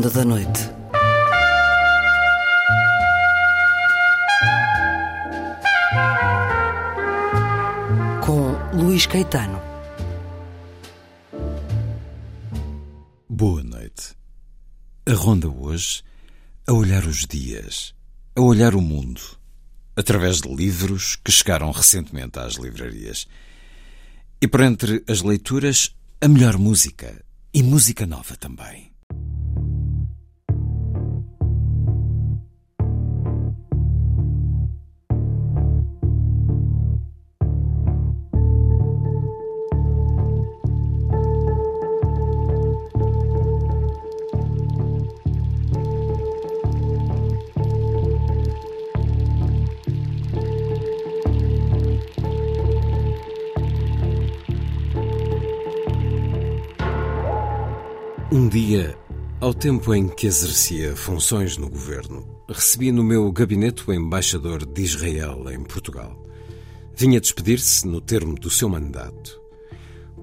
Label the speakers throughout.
Speaker 1: Ronda da Noite. Com Luís Caetano.
Speaker 2: Boa noite. A ronda hoje a olhar os dias, a olhar o mundo, através de livros que chegaram recentemente às livrarias. E por entre as leituras, a melhor música e música nova também. Tempo em que exercia funções no governo, recebi no meu gabinete o embaixador de Israel em Portugal. Vinha despedir-se no termo do seu mandato.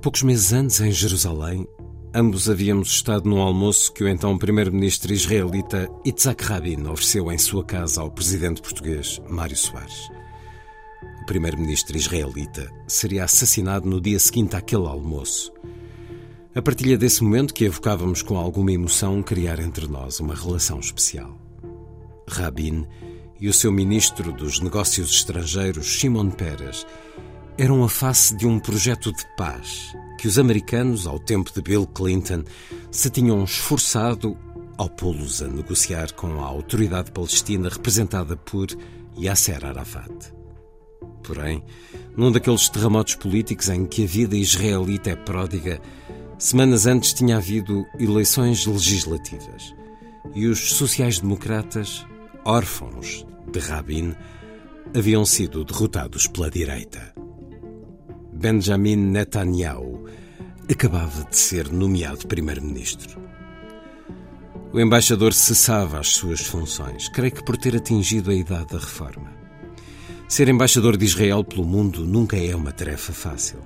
Speaker 2: Poucos meses antes, em Jerusalém, ambos havíamos estado num almoço que o então primeiro-ministro israelita Yitzhak Rabin ofereceu em sua casa ao presidente português Mário Soares. O primeiro-ministro israelita seria assassinado no dia seguinte àquele almoço. A partilha desse momento que evocávamos com alguma emoção criar entre nós uma relação especial. Rabin e o seu ministro dos Negócios Estrangeiros, Shimon Peres, eram a face de um projeto de paz que os americanos, ao tempo de Bill Clinton, se tinham esforçado ao pô-los a negociar com a autoridade palestina representada por Yasser Arafat. Porém, num daqueles terremotos políticos em que a vida israelita é pródiga, Semanas antes tinha havido eleições legislativas e os sociais-democratas, órfãos de Rabin, haviam sido derrotados pela direita. Benjamin Netanyahu acabava de ser nomeado primeiro-ministro. O embaixador cessava as suas funções, creio que por ter atingido a idade da reforma. Ser embaixador de Israel pelo mundo nunca é uma tarefa fácil.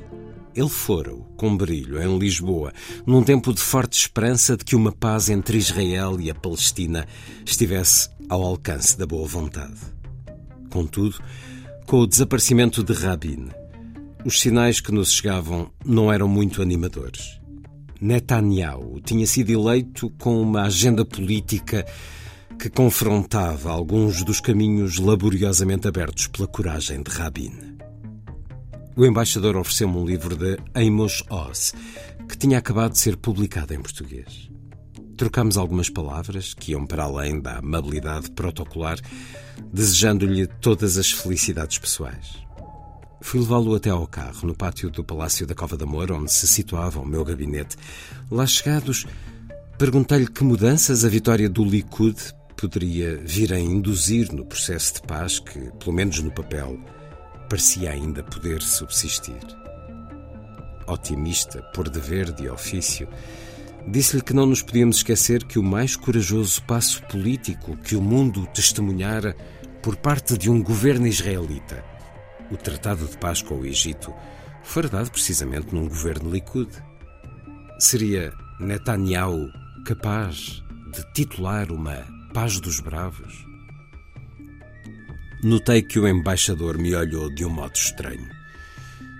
Speaker 2: Ele fora-o, com brilho, em Lisboa, num tempo de forte esperança de que uma paz entre Israel e a Palestina estivesse ao alcance da boa vontade. Contudo, com o desaparecimento de Rabin, os sinais que nos chegavam não eram muito animadores. Netanyahu tinha sido eleito com uma agenda política que confrontava alguns dos caminhos laboriosamente abertos pela coragem de Rabin. O embaixador ofereceu-me um livro de Amos Oz, que tinha acabado de ser publicado em português. Trocámos algumas palavras que iam para além da amabilidade protocolar, desejando-lhe todas as felicidades pessoais. Fui levá-lo até ao carro, no pátio do Palácio da Cova de Amor, onde se situava o meu gabinete. Lá chegados, perguntei-lhe que mudanças a vitória do Likud poderia vir a induzir no processo de paz que, pelo menos no papel, parecia ainda poder subsistir. Otimista por dever de ofício, disse-lhe que não nos podíamos esquecer que o mais corajoso passo político que o mundo testemunhara por parte de um governo israelita, o Tratado de Paz com o Egito, foi dado precisamente num governo Likud. Seria Netanyahu capaz de titular uma Paz dos Bravos? Notei que o embaixador me olhou de um modo estranho.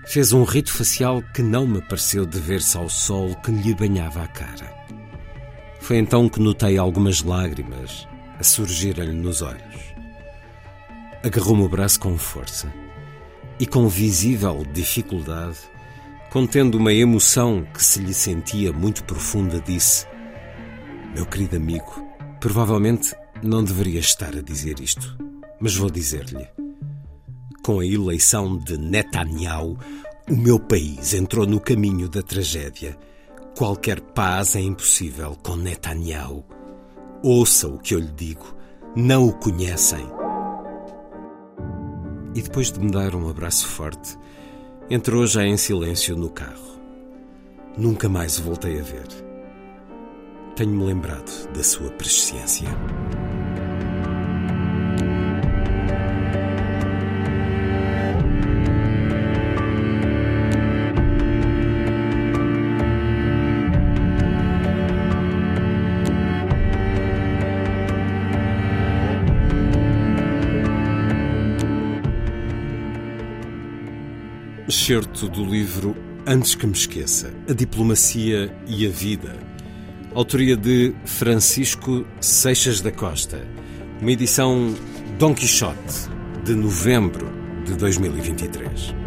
Speaker 2: Fez um rito facial que não me pareceu dever-se ao sol que lhe banhava a cara. Foi então que notei algumas lágrimas a surgirem-lhe nos olhos. Agarrou-me o braço com força e, com visível dificuldade, contendo uma emoção que se lhe sentia muito profunda, disse: Meu querido amigo, provavelmente não deveria estar a dizer isto mas vou dizer-lhe. Com a eleição de Netanyahu, o meu país entrou no caminho da tragédia. Qualquer paz é impossível com Netanyahu. Ouça o que eu lhe digo. Não o conhecem. E depois de me dar um abraço forte, entrou já em silêncio no carro. Nunca mais o voltei a ver. Tenho-me lembrado da sua presciência. Excerto do livro Antes que me esqueça: A Diplomacia e a Vida. Autoria de Francisco Seixas da Costa. Uma edição Dom Quixote, de novembro de 2023.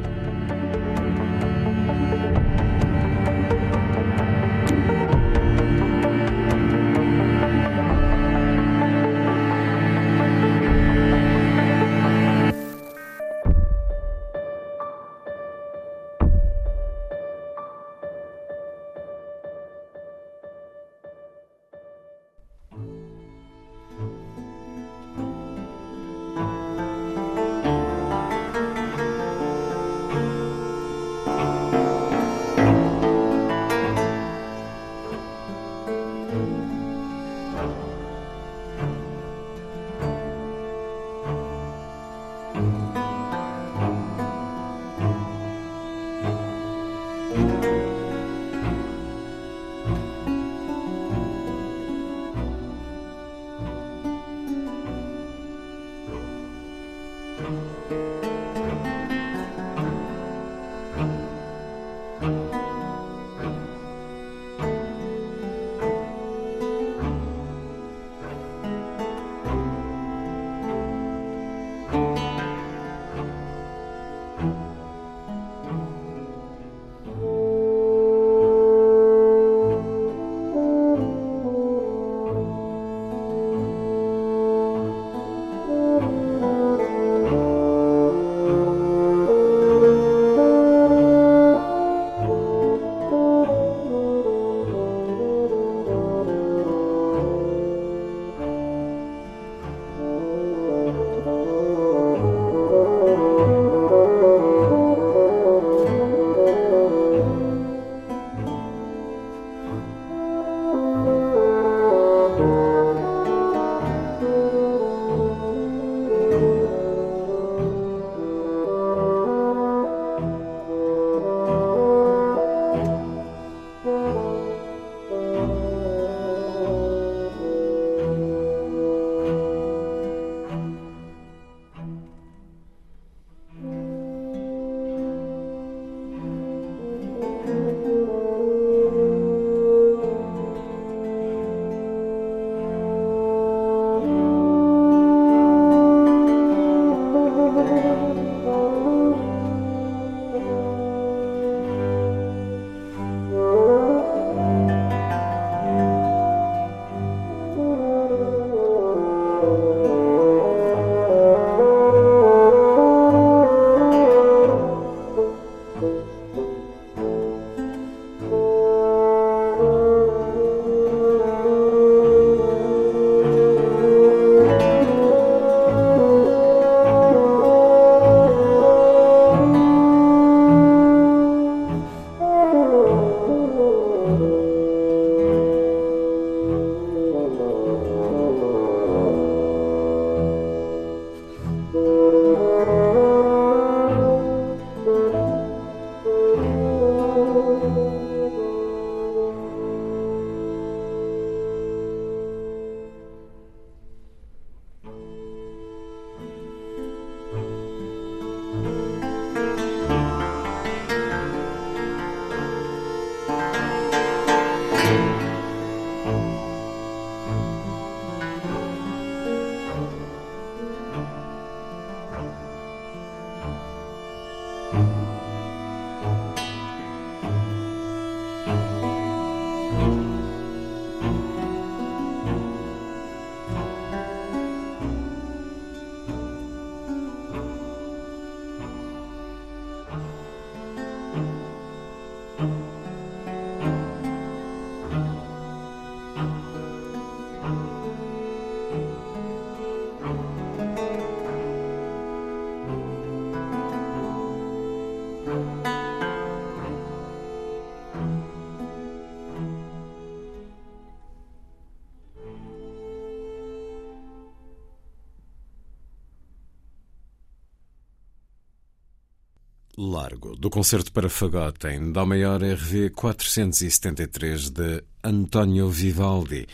Speaker 2: Largo, do concerto para fagote em Dó maior RV 473 de Antonio Vivaldi,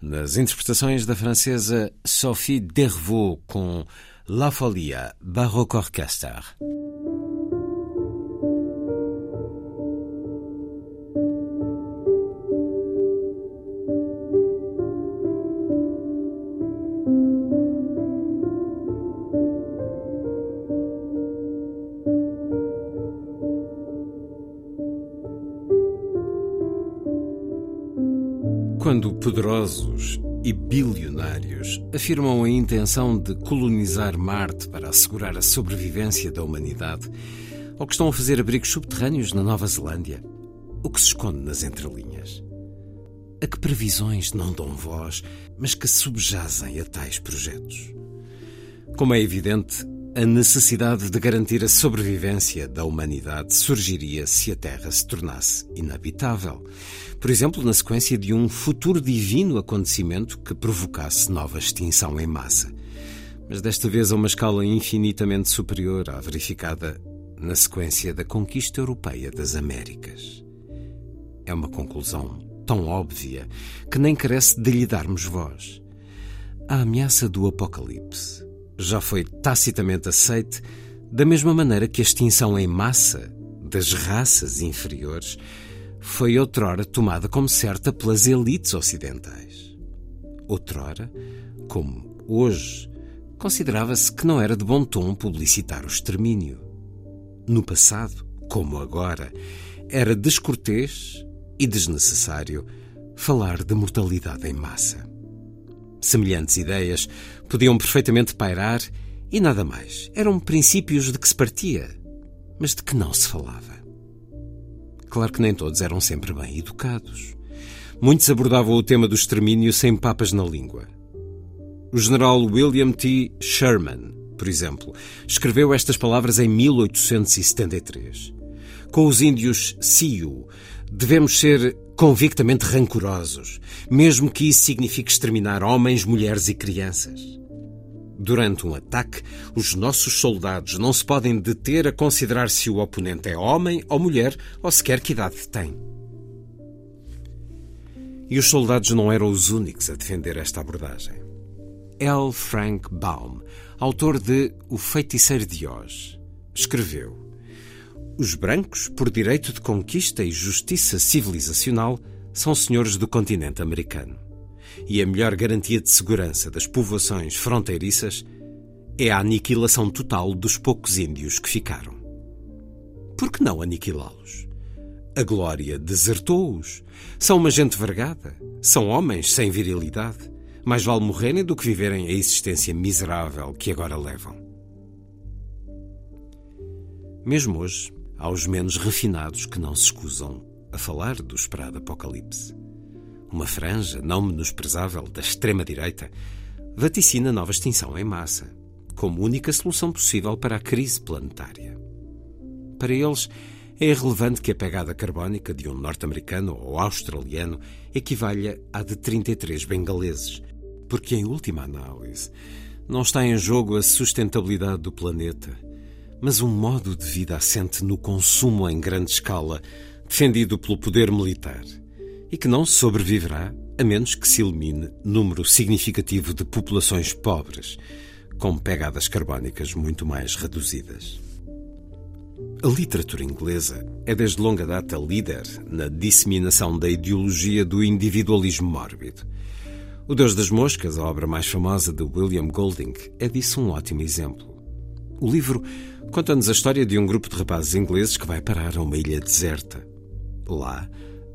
Speaker 2: nas interpretações da francesa Sophie Dervaux com La Folia Baroque Orchestra. Poderosos e bilionários afirmam a intenção de colonizar Marte para assegurar a sobrevivência da humanidade, ou que estão a fazer abrigos subterrâneos na Nova Zelândia, o que se esconde nas entrelinhas? A que previsões não dão voz, mas que subjazem a tais projetos? Como é evidente, a necessidade de garantir a sobrevivência da humanidade surgiria se a Terra se tornasse inabitável. Por exemplo, na sequência de um futuro divino acontecimento que provocasse nova extinção em massa. Mas desta vez a uma escala infinitamente superior à verificada na sequência da conquista europeia das Américas. É uma conclusão tão óbvia que nem carece de lhe darmos voz. A ameaça do apocalipse já foi tacitamente aceite da mesma maneira que a extinção em massa das raças inferiores foi outrora tomada como certa pelas elites ocidentais. Outrora, como hoje, considerava-se que não era de bom tom publicitar o extermínio. No passado, como agora, era descortês e desnecessário falar de mortalidade em massa. Semelhantes ideias podiam perfeitamente pairar e nada mais. Eram princípios de que se partia, mas de que não se falava. Claro que nem todos eram sempre bem educados. Muitos abordavam o tema do extermínio sem papas na língua. O general William T. Sherman, por exemplo, escreveu estas palavras em 1873. Com os índios Sioux, devemos ser convictamente rancorosos, mesmo que isso signifique exterminar homens, mulheres e crianças. Durante um ataque, os nossos soldados não se podem deter a considerar se o oponente é homem ou mulher ou sequer que idade tem. E os soldados não eram os únicos a defender esta abordagem. L. Frank Baum, autor de O Feiticeiro de Oz, escreveu: Os brancos, por direito de conquista e justiça civilizacional, são senhores do continente americano e a melhor garantia de segurança das povoações fronteiriças é a aniquilação total dos poucos índios que ficaram. Por que não aniquilá-los? A glória desertou-os. São uma gente vergada. São homens sem virilidade. Mais vale morrerem do que viverem a existência miserável que agora levam. Mesmo hoje, há os menos refinados que não se escusam a falar do esperado apocalipse uma franja não menosprezável da extrema-direita, vaticina nova extinção em massa, como única solução possível para a crise planetária. Para eles, é irrelevante que a pegada carbónica de um norte-americano ou australiano equivalha à de 33 bengaleses, porque, em última análise, não está em jogo a sustentabilidade do planeta, mas um modo de vida assente no consumo em grande escala, defendido pelo poder militar e que não sobreviverá a menos que se elimine número significativo de populações pobres, com pegadas carbónicas muito mais reduzidas. A literatura inglesa é desde longa data líder na disseminação da ideologia do individualismo mórbido. O Deus das Moscas, a obra mais famosa de William Golding, é disso um ótimo exemplo. O livro conta-nos a história de um grupo de rapazes ingleses que vai parar a uma ilha deserta. Lá,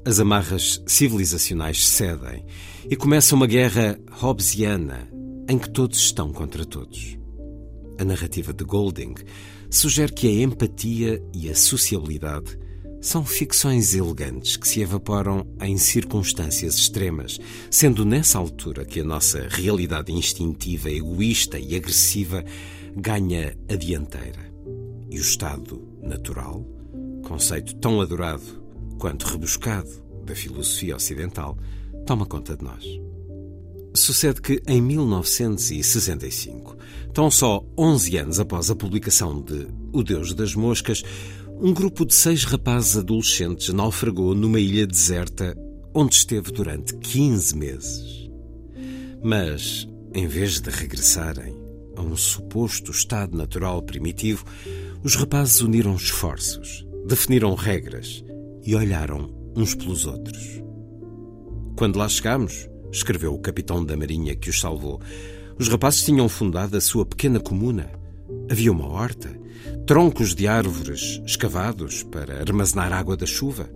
Speaker 2: as amarras civilizacionais cedem e começa uma guerra hobbesiana em que todos estão contra todos. A narrativa de Golding sugere que a empatia e a sociabilidade são ficções elegantes que se evaporam em circunstâncias extremas, sendo nessa altura que a nossa realidade instintiva, egoísta e agressiva ganha a dianteira. E o estado natural, conceito tão adorado quanto rebuscado da filosofia ocidental, toma conta de nós. Sucede que, em 1965, tão só 11 anos após a publicação de O Deus das Moscas, um grupo de seis rapazes adolescentes naufragou numa ilha deserta onde esteve durante 15 meses. Mas, em vez de regressarem a um suposto estado natural primitivo, os rapazes uniram esforços, definiram regras e olharam uns pelos outros. Quando lá chegámos, escreveu o capitão da Marinha que os salvou, os rapazes tinham fundado a sua pequena comuna. Havia uma horta, troncos de árvores escavados para armazenar água da chuva,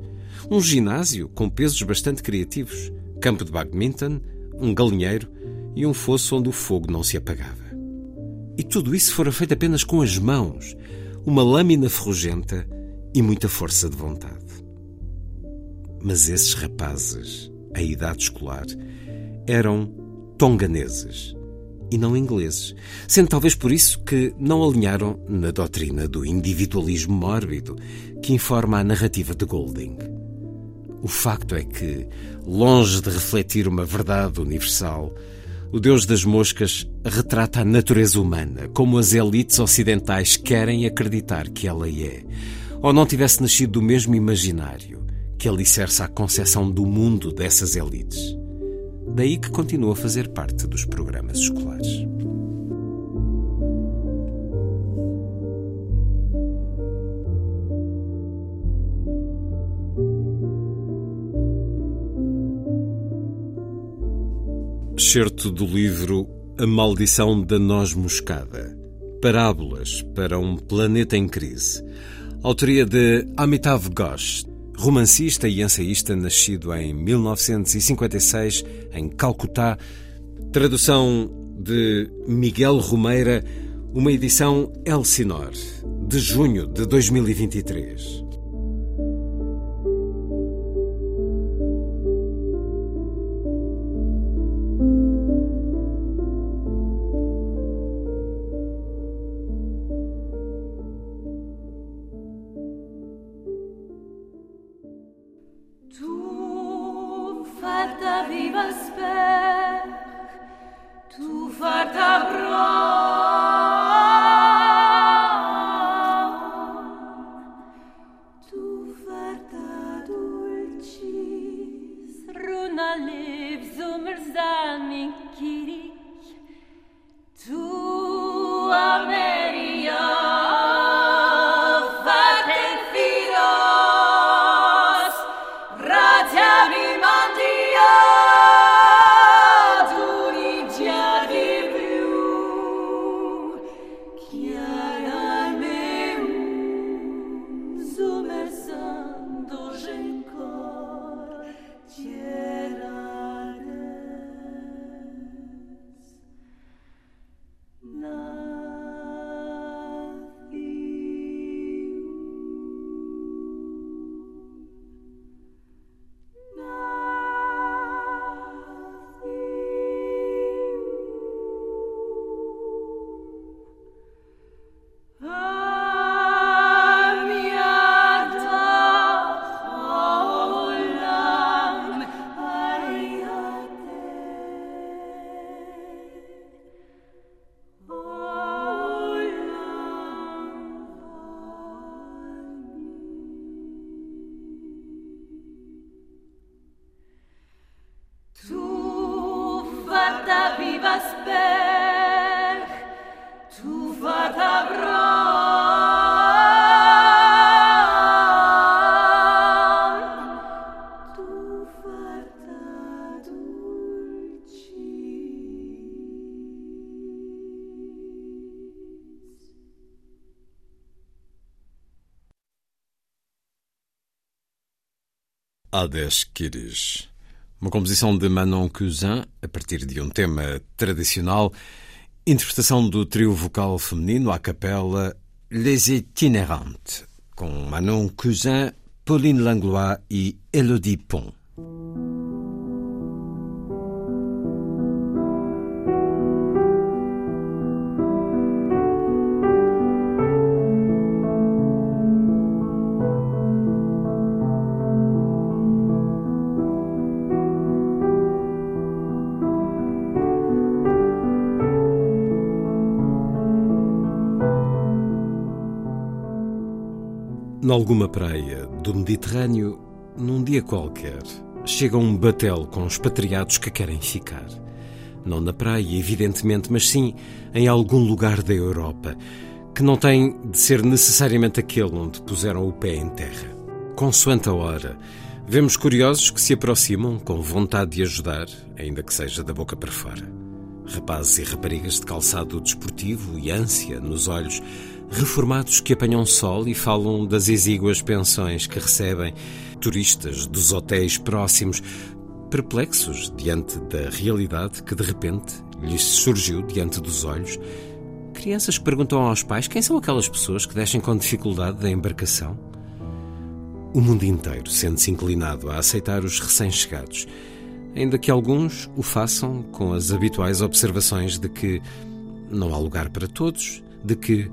Speaker 2: um ginásio com pesos bastante criativos, campo de badminton, um galinheiro e um fosso onde o fogo não se apagava. E tudo isso fora feito apenas com as mãos, uma lâmina ferrugenta e muita força de vontade. Mas esses rapazes, à idade escolar, eram tonganeses e não ingleses, sendo talvez por isso que não alinharam na doutrina do individualismo mórbido que informa a narrativa de Golding. O facto é que, longe de refletir uma verdade universal, o Deus das Moscas retrata a natureza humana como as elites ocidentais querem acreditar que ela é, ou não tivesse nascido do mesmo imaginário que alicerça a concepção do mundo dessas elites. Daí que continua a fazer parte dos programas escolares. Excerto do livro A Maldição da Noz Moscada Parábolas para um Planeta em Crise. Autoria de Amitav Ghosh, romancista e ensaísta nascido em 1956 em Calcutá. Tradução de Miguel Romeira, uma edição Elsinor, de junho de 2023. Hades Kiris. Uma composição de Manon Cousin, a partir de um tema tradicional, interpretação do trio vocal feminino à capela Les Itinérantes, com Manon Cousin, Pauline Langlois e Elodie Pont. Nalguma praia do Mediterrâneo, num dia qualquer, chega um batel com expatriados que querem ficar. Não na praia, evidentemente, mas sim em algum lugar da Europa, que não tem de ser necessariamente aquele onde puseram o pé em terra. Consoante a hora, vemos curiosos que se aproximam com vontade de ajudar, ainda que seja da boca para fora. Rapazes e raparigas de calçado desportivo e ânsia nos olhos reformados que apanham sol e falam das exíguas pensões que recebem turistas dos hotéis próximos perplexos diante da realidade que de repente lhes surgiu diante dos olhos. Crianças que perguntam aos pais quem são aquelas pessoas que descem com dificuldade da embarcação. O mundo inteiro sente-se inclinado a aceitar os recém-chegados, ainda que alguns o façam com as habituais observações de que não há lugar para todos, de que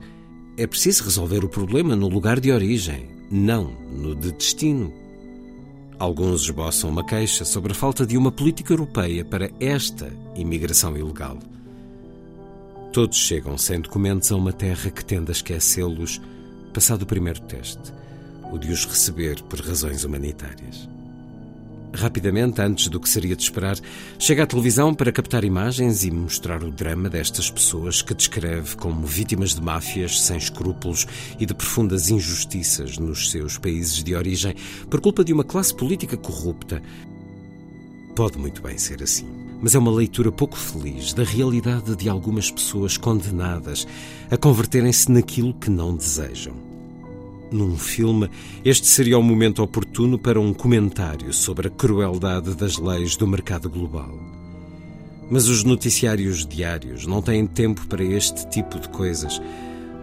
Speaker 2: é preciso resolver o problema no lugar de origem, não no de destino. Alguns esboçam uma queixa sobre a falta de uma política europeia para esta imigração ilegal. Todos chegam sem documentos a uma terra que tende a esquecê-los passado o primeiro teste, o de os receber por razões humanitárias. Rapidamente, antes do que seria de esperar, chega à televisão para captar imagens e mostrar o drama destas pessoas que descreve como vítimas de máfias sem escrúpulos e de profundas injustiças nos seus países de origem por culpa de uma classe política corrupta. Pode muito bem ser assim, mas é uma leitura pouco feliz da realidade de algumas pessoas condenadas a converterem-se naquilo que não desejam num filme, este seria o momento oportuno para um comentário sobre a crueldade das leis do mercado global. Mas os noticiários diários não têm tempo para este tipo de coisas.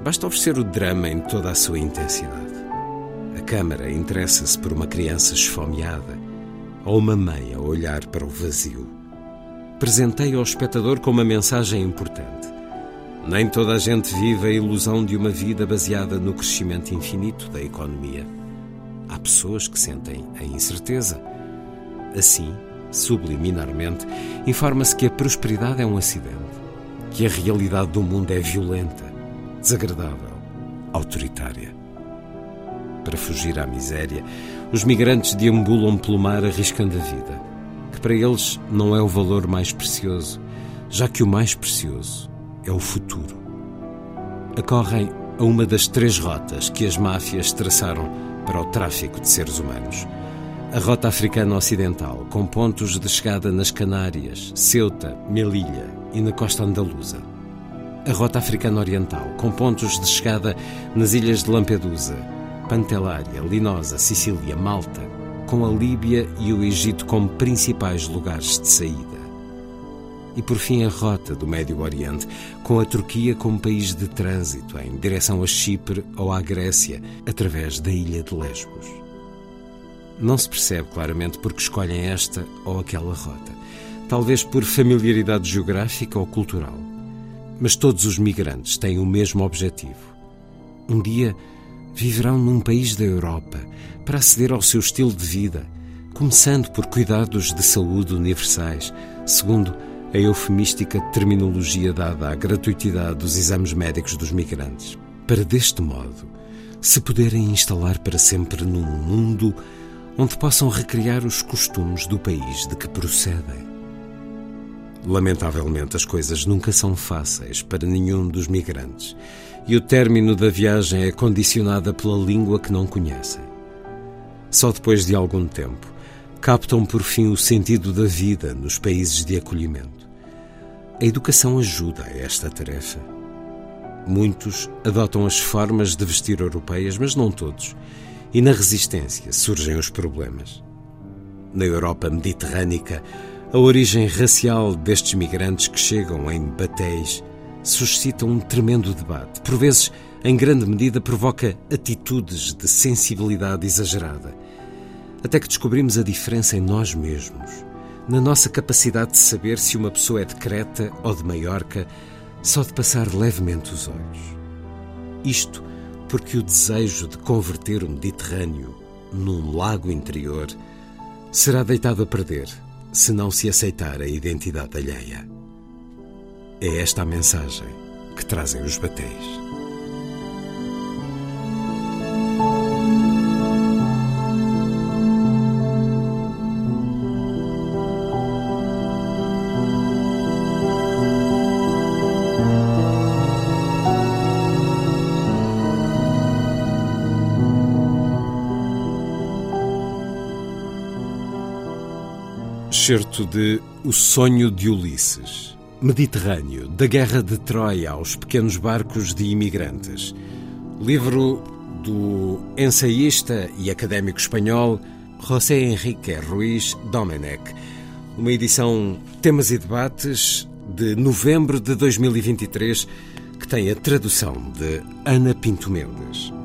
Speaker 2: Basta oferecer o drama em toda a sua intensidade. A câmara interessa-se por uma criança esfomeada ou uma mãe a olhar para o vazio. Presenteia ao espectador com uma mensagem importante. Nem toda a gente vive a ilusão de uma vida baseada no crescimento infinito da economia. Há pessoas que sentem a incerteza. Assim, subliminarmente, informa-se que a prosperidade é um acidente, que a realidade do mundo é violenta, desagradável, autoritária. Para fugir à miséria, os migrantes deambulam pelo mar arriscando a vida, que para eles não é o valor mais precioso, já que o mais precioso é o futuro. Acorrem a uma das três rotas que as máfias traçaram para o tráfico de seres humanos. A rota africana ocidental, com pontos de chegada nas Canárias, Ceuta, Melilla e na costa andaluza. A rota africana oriental, com pontos de chegada nas ilhas de Lampedusa, Pantelária, Linosa, Sicília, Malta, com a Líbia e o Egito como principais lugares de saída e, por fim, a rota do Médio Oriente, com a Turquia como país de trânsito em direção a Chipre ou à Grécia, através da ilha de Lesbos. Não se percebe claramente porque escolhem esta ou aquela rota, talvez por familiaridade geográfica ou cultural. Mas todos os migrantes têm o mesmo objetivo. Um dia viverão num país da Europa para aceder ao seu estilo de vida, começando por cuidados de saúde universais, segundo a eufemística terminologia dada à gratuitidade dos exames médicos dos migrantes, para deste modo se poderem instalar para sempre num mundo onde possam recriar os costumes do país de que procedem. Lamentavelmente, as coisas nunca são fáceis para nenhum dos migrantes e o término da viagem é condicionada pela língua que não conhecem. Só depois de algum tempo captam por fim o sentido da vida nos países de acolhimento. A educação ajuda a esta tarefa. Muitos adotam as formas de vestir europeias, mas não todos. E na resistência surgem os problemas. Na Europa mediterrânica, a origem racial destes migrantes que chegam em batéis suscita um tremendo debate. Por vezes, em grande medida, provoca atitudes de sensibilidade exagerada. Até que descobrimos a diferença em nós mesmos na nossa capacidade de saber se uma pessoa é de Creta ou de Maiorca só de passar levemente os olhos. Isto porque o desejo de converter o Mediterrâneo num lago interior será deitado a perder se não se aceitar a identidade alheia. É esta a mensagem que trazem os batéis. Excerto de O Sonho de Ulisses. Mediterrâneo, da Guerra de Troia aos pequenos barcos de imigrantes. Livro do ensaísta e académico espanhol José Henrique Ruiz Domenech, uma edição Temas e Debates de novembro de 2023 que tem a tradução de Ana Pinto Mendes.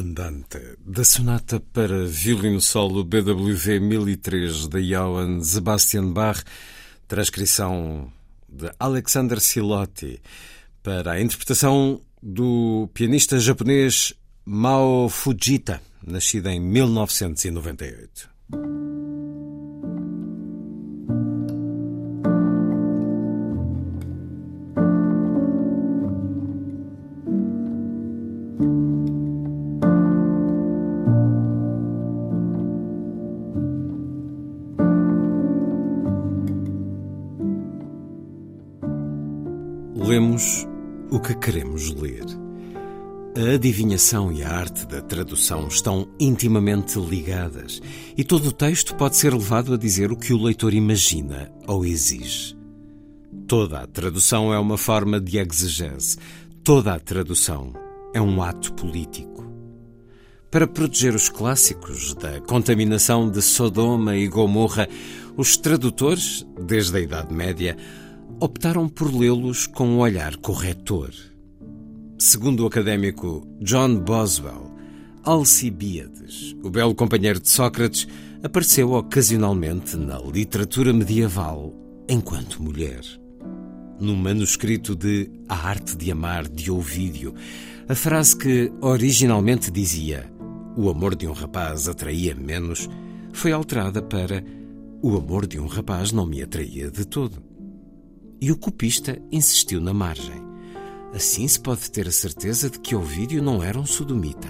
Speaker 2: Andante, da sonata para violino solo BWV 1003 de Johann Sebastian Bach, transcrição de Alexander Silotti, para a interpretação do pianista japonês Mao Fujita, nascido em 1998. Adivinhação e a arte da tradução estão intimamente ligadas e todo o texto pode ser levado a dizer o que o leitor imagina ou exige. Toda a tradução é uma forma de exegese. Toda a tradução é um ato político. Para proteger os clássicos da contaminação de Sodoma e Gomorra, os tradutores, desde a Idade Média, optaram por lê-los com um olhar corretor. Segundo o académico John Boswell, Alcibíades, o belo companheiro de Sócrates, apareceu ocasionalmente na literatura medieval enquanto mulher. No manuscrito de A Arte de Amar de Ovídio, a frase que originalmente dizia o amor de um rapaz atraía menos foi alterada para o amor de um rapaz não me atraía de todo e o copista insistiu na margem. Assim se pode ter a certeza de que Ovídio não era um sodomita.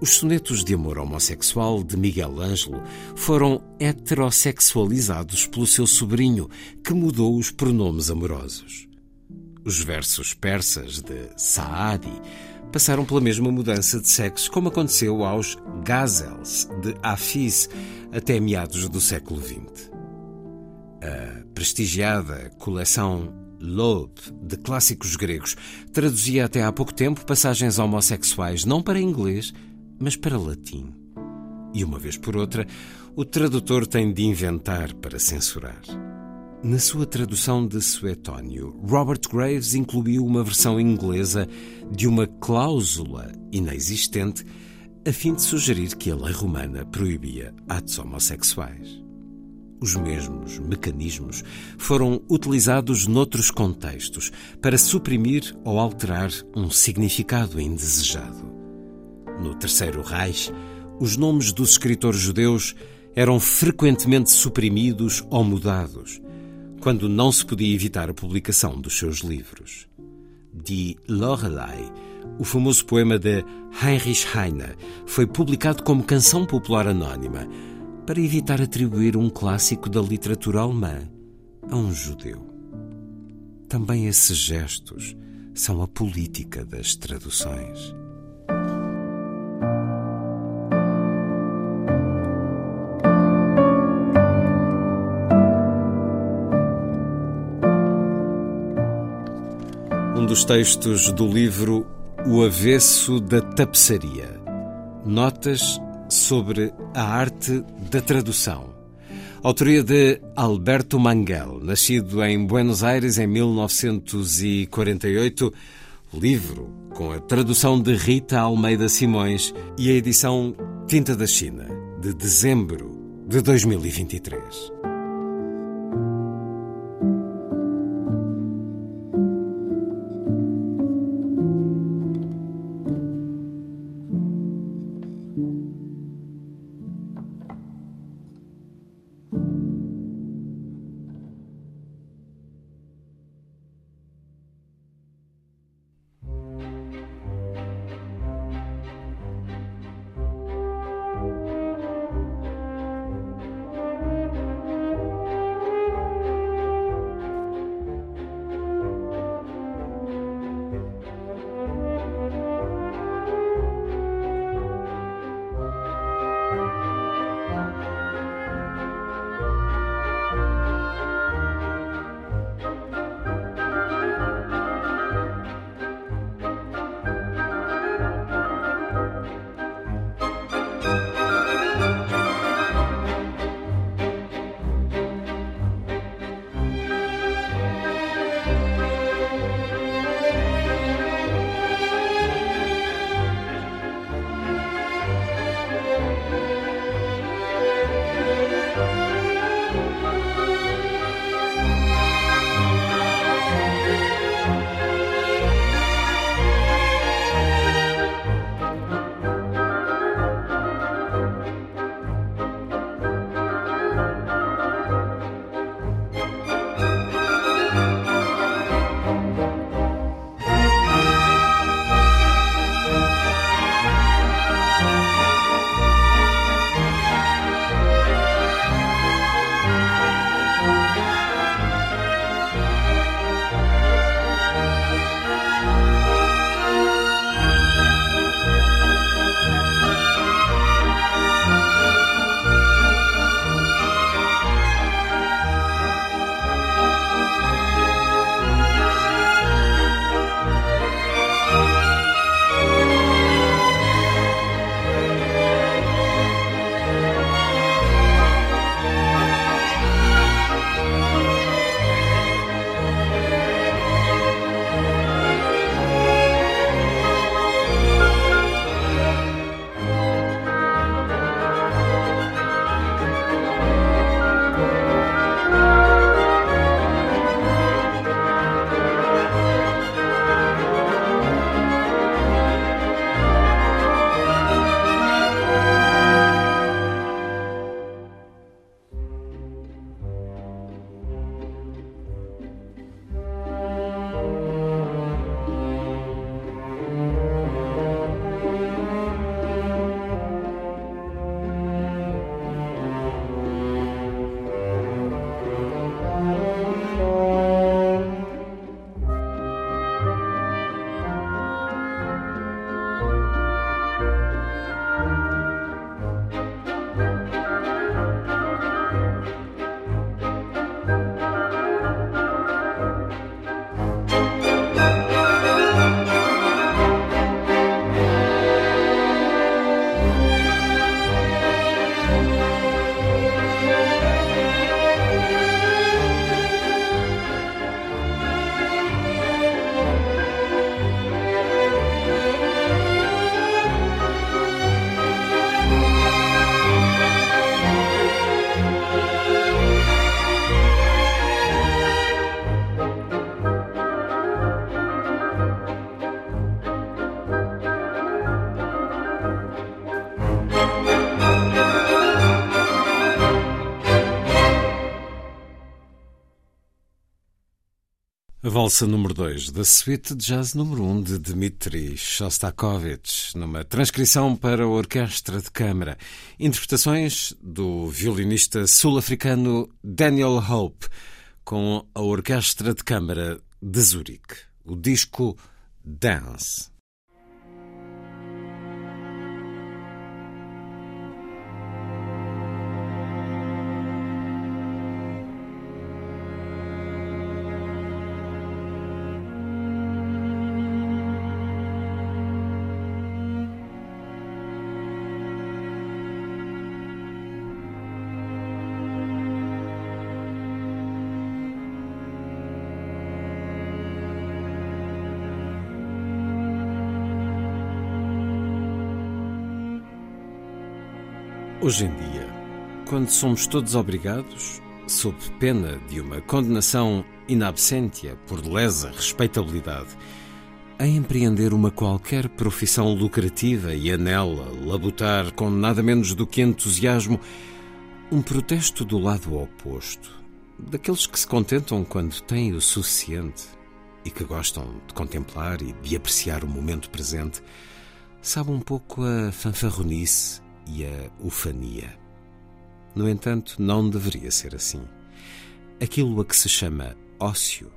Speaker 2: Os sonetos de amor homossexual de Miguel Ângelo foram heterossexualizados pelo seu sobrinho, que mudou os pronomes amorosos. Os versos persas de Saadi passaram pela mesma mudança de sexo, como aconteceu aos Gazels de Hafiz até meados do século XX. A prestigiada coleção Loeb de clássicos gregos traduzia até há pouco tempo passagens homossexuais não para inglês, mas para latim. E uma vez por outra, o tradutor tem de inventar para censurar. Na sua tradução de Suetónio, Robert Graves incluiu uma versão inglesa de uma cláusula inexistente a fim de sugerir que a lei romana proibia atos homossexuais. Os mesmos mecanismos foram utilizados noutros contextos para suprimir ou alterar um significado indesejado. No Terceiro Reich, os nomes dos escritores judeus eram frequentemente suprimidos ou mudados, quando não se podia evitar a publicação dos seus livros. Die Lorelei, o famoso poema de Heinrich Heine, foi publicado como canção popular anónima para evitar atribuir um clássico da literatura alemã a um judeu. Também esses gestos são a política das traduções. Um dos textos do livro O Avesso da Tapeçaria. Notas sobre a arte da tradução. Autoria de Alberto Manguel, nascido em Buenos Aires em 1948. Livro com a tradução de Rita Almeida Simões e a edição Tinta da China, de dezembro de 2023. Valsa número 2 da suíte de jazz número 1 um de Dmitri Shostakovich, numa transcrição para orquestra de câmara. Interpretações do violinista sul-africano Daniel Hope, com a orquestra de câmara de Zurique. O disco Dance. Hoje em dia, quando somos todos obrigados, sob pena de uma condenação in absentia por lesa respeitabilidade, a empreender uma qualquer profissão lucrativa e a nela labutar com nada menos do que entusiasmo, um protesto do lado oposto, daqueles que se contentam quando têm o suficiente e que gostam de contemplar e de apreciar o momento presente, sabe um pouco a fanfarronice e a ufania. No entanto, não deveria ser assim. Aquilo a que se chama ócio,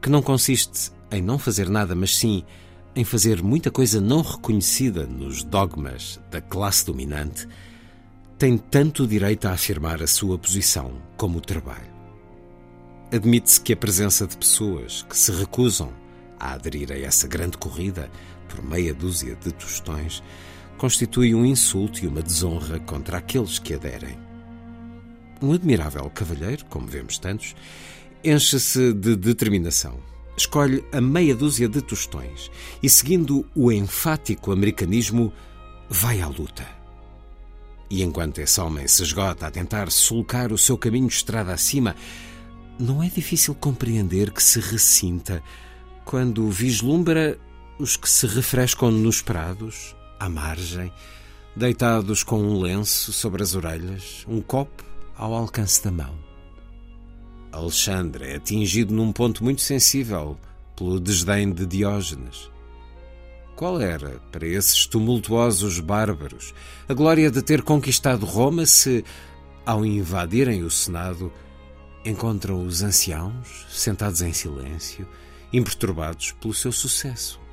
Speaker 2: que não consiste em não fazer nada, mas sim em fazer muita coisa não reconhecida nos dogmas da classe dominante, tem tanto direito a afirmar a sua posição como o trabalho. Admite-se que a presença de pessoas que se recusam a aderir a essa grande corrida por meia dúzia de tostões constitui um insulto e uma desonra contra aqueles que aderem. Um admirável cavalheiro, como vemos tantos, enche-se de determinação. Escolhe a meia dúzia de tostões e, seguindo o enfático americanismo, vai à luta. E enquanto esse homem se esgota a tentar sulcar o seu caminho estrada acima, não é difícil compreender que se ressinta quando vislumbra os que se refrescam nos prados, à margem, deitados com um lenço sobre as orelhas, um copo ao alcance da mão. Alexandre é atingido num ponto muito sensível pelo desdém de Diógenes. Qual era, para esses tumultuosos bárbaros, a glória de ter conquistado Roma se, ao invadirem o Senado, encontram os anciãos sentados em silêncio, imperturbados pelo seu sucesso?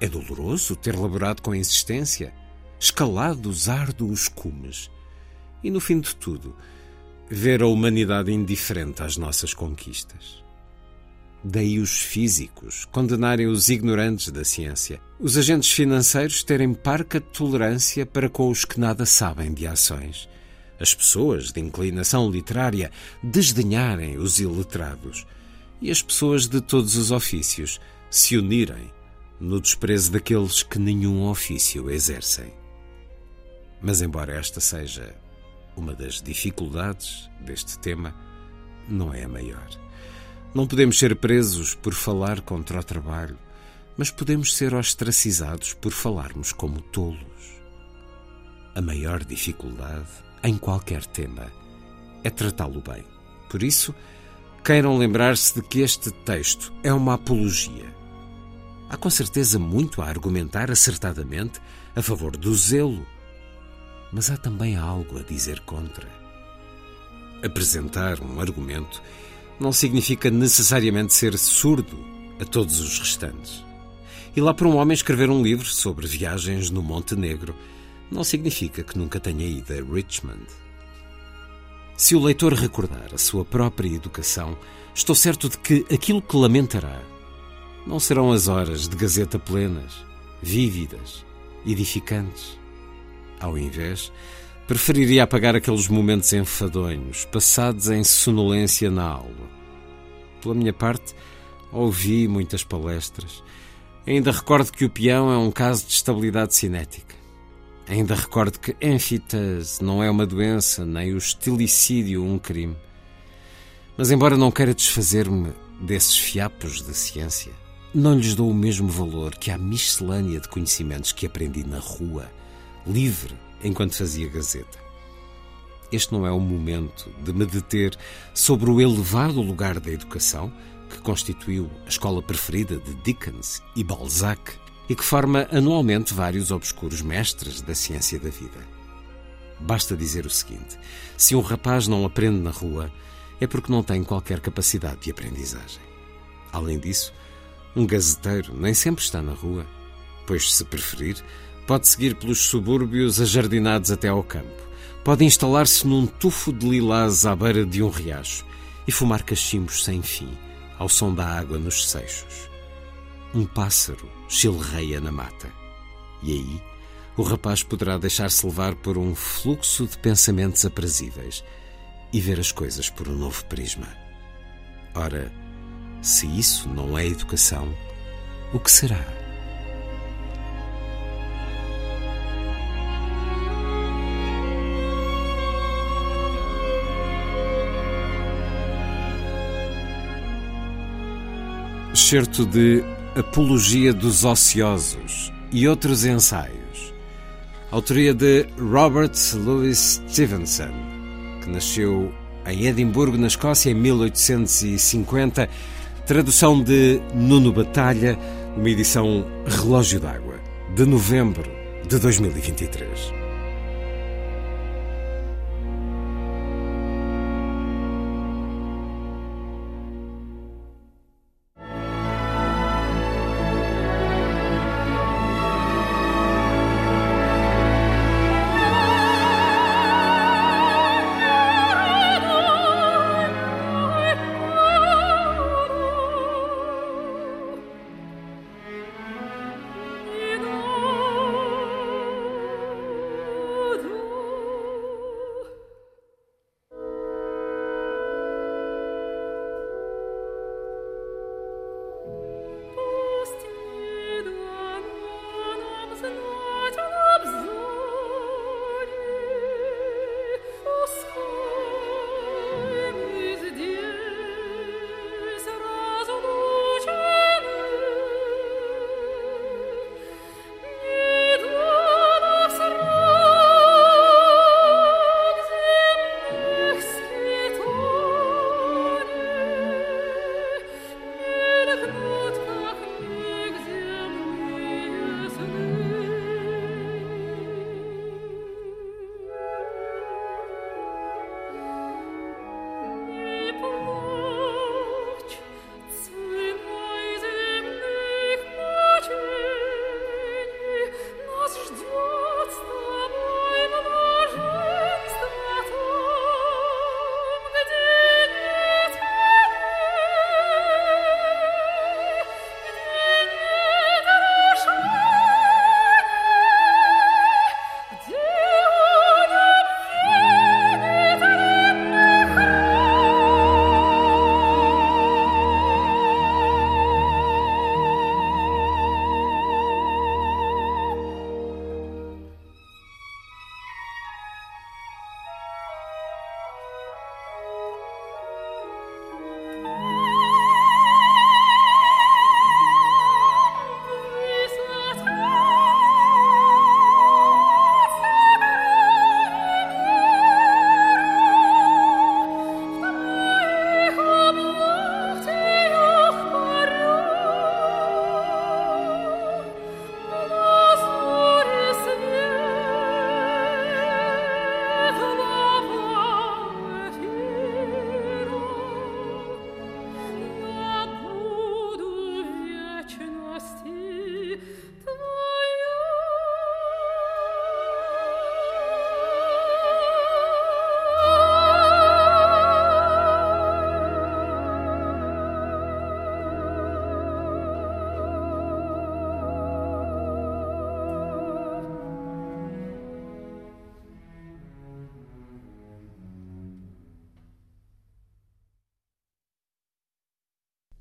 Speaker 2: É doloroso ter laborado com insistência, escalado os árduos cumes e, no fim de tudo, ver a humanidade indiferente às nossas conquistas. Daí os físicos condenarem os ignorantes da ciência, os agentes financeiros terem parca tolerância para com os que nada sabem de ações, as pessoas de inclinação literária desdenharem os iletrados e as pessoas de todos os ofícios se unirem no desprezo daqueles que nenhum ofício exercem. Mas, embora esta seja uma das dificuldades deste tema, não é a maior. Não podemos ser presos por falar contra o trabalho, mas podemos ser ostracizados por falarmos como tolos. A maior dificuldade, em qualquer tema, é tratá-lo bem. Por isso, queiram lembrar-se de que este texto é uma apologia Há com certeza muito a argumentar acertadamente a favor do zelo, mas há também algo a dizer contra. Apresentar um argumento não significa necessariamente ser surdo a todos os restantes. E lá para um homem escrever um livro sobre viagens no Monte Negro não significa que nunca tenha ido a Richmond. Se o leitor recordar a sua própria educação, estou certo de que aquilo que lamentará não serão as horas de gazeta plenas, vívidas, edificantes. Ao invés, preferiria apagar aqueles momentos enfadonhos, passados em sonolência na aula. Pela minha parte, ouvi muitas palestras. Ainda recordo que o peão é um caso de estabilidade cinética. Ainda recordo que ênfitase não é uma doença, nem o estilicídio um crime. Mas, embora não queira desfazer-me desses fiapos da ciência, não lhes dou o mesmo valor que à miscelânea de conhecimentos que aprendi na rua, livre, enquanto fazia gazeta. Este não é o momento de me deter sobre o elevado lugar da educação, que constituiu a escola preferida de Dickens e Balzac e que forma anualmente vários obscuros mestres da ciência da vida. Basta dizer o seguinte: se um rapaz não aprende na rua, é porque não tem qualquer capacidade de aprendizagem. Além disso, um gazeteiro nem sempre está na rua, pois, se preferir, pode seguir pelos subúrbios ajardinados até ao campo. Pode instalar-se num tufo de lilás à beira de um riacho e fumar cachimbos sem fim, ao som da água nos seixos. Um pássaro chilreia na mata. E aí, o rapaz poderá deixar-se levar por um fluxo de pensamentos aprazíveis e ver as coisas por um novo prisma. Ora, se isso não é educação, o que será? Excerto de Apologia dos Ociosos e outros ensaios. Autoria de Robert Louis Stevenson, que nasceu em Edimburgo, na Escócia, em 1850. Tradução de Nuno Batalha, uma edição Relógio d'Água, de novembro de 2023.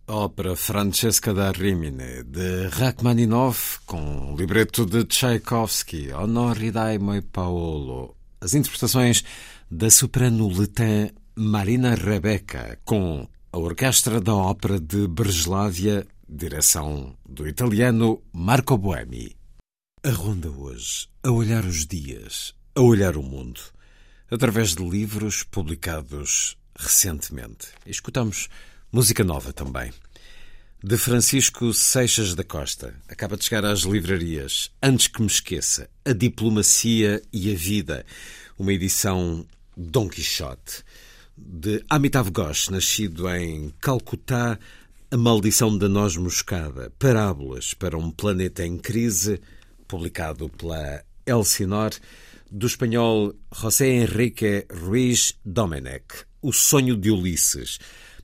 Speaker 2: Ópera Francesca da Rimine, de Rachmaninoff, com libreto de Tchaikovsky, Honoridai Moi Paolo. As interpretações da soprano letã Marina Rebecca, com a Orquestra da Ópera de Breslávia, direção do italiano Marco Boemi. A ronda hoje, a olhar os dias, a olhar o mundo, através de livros publicados recentemente. Escutamos Música nova também. De Francisco Seixas da Costa. Acaba de chegar às livrarias. Antes que me esqueça, A Diplomacia e a Vida. Uma edição Dom Quixote. De Amitav Ghosh, nascido em Calcutá, A Maldição da Noz Moscada. Parábolas para um planeta em crise. Publicado pela Elsinor. Do espanhol José Henrique Ruiz Domenech. O Sonho de Ulisses.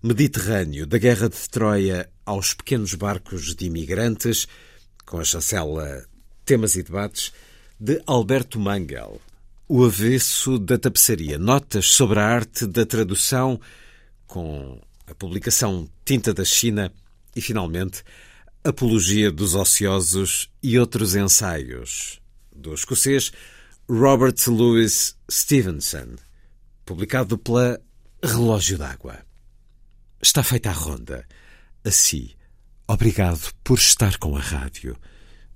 Speaker 2: Mediterrâneo, da Guerra de Troia aos pequenos barcos de imigrantes, com a chancela Temas e Debates, de Alberto Mangel. O avesso da tapeçaria, notas sobre a arte da tradução, com a publicação Tinta da China e, finalmente, Apologia dos Ociosos e outros ensaios, do escocês Robert Louis Stevenson, publicado pela Relógio d'Água. Está feita a ronda. Assim, obrigado por estar com a rádio.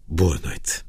Speaker 2: Boa noite.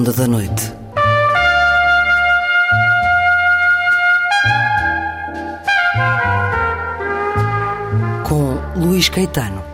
Speaker 1: Ronda da Noite. Com Luís Caetano.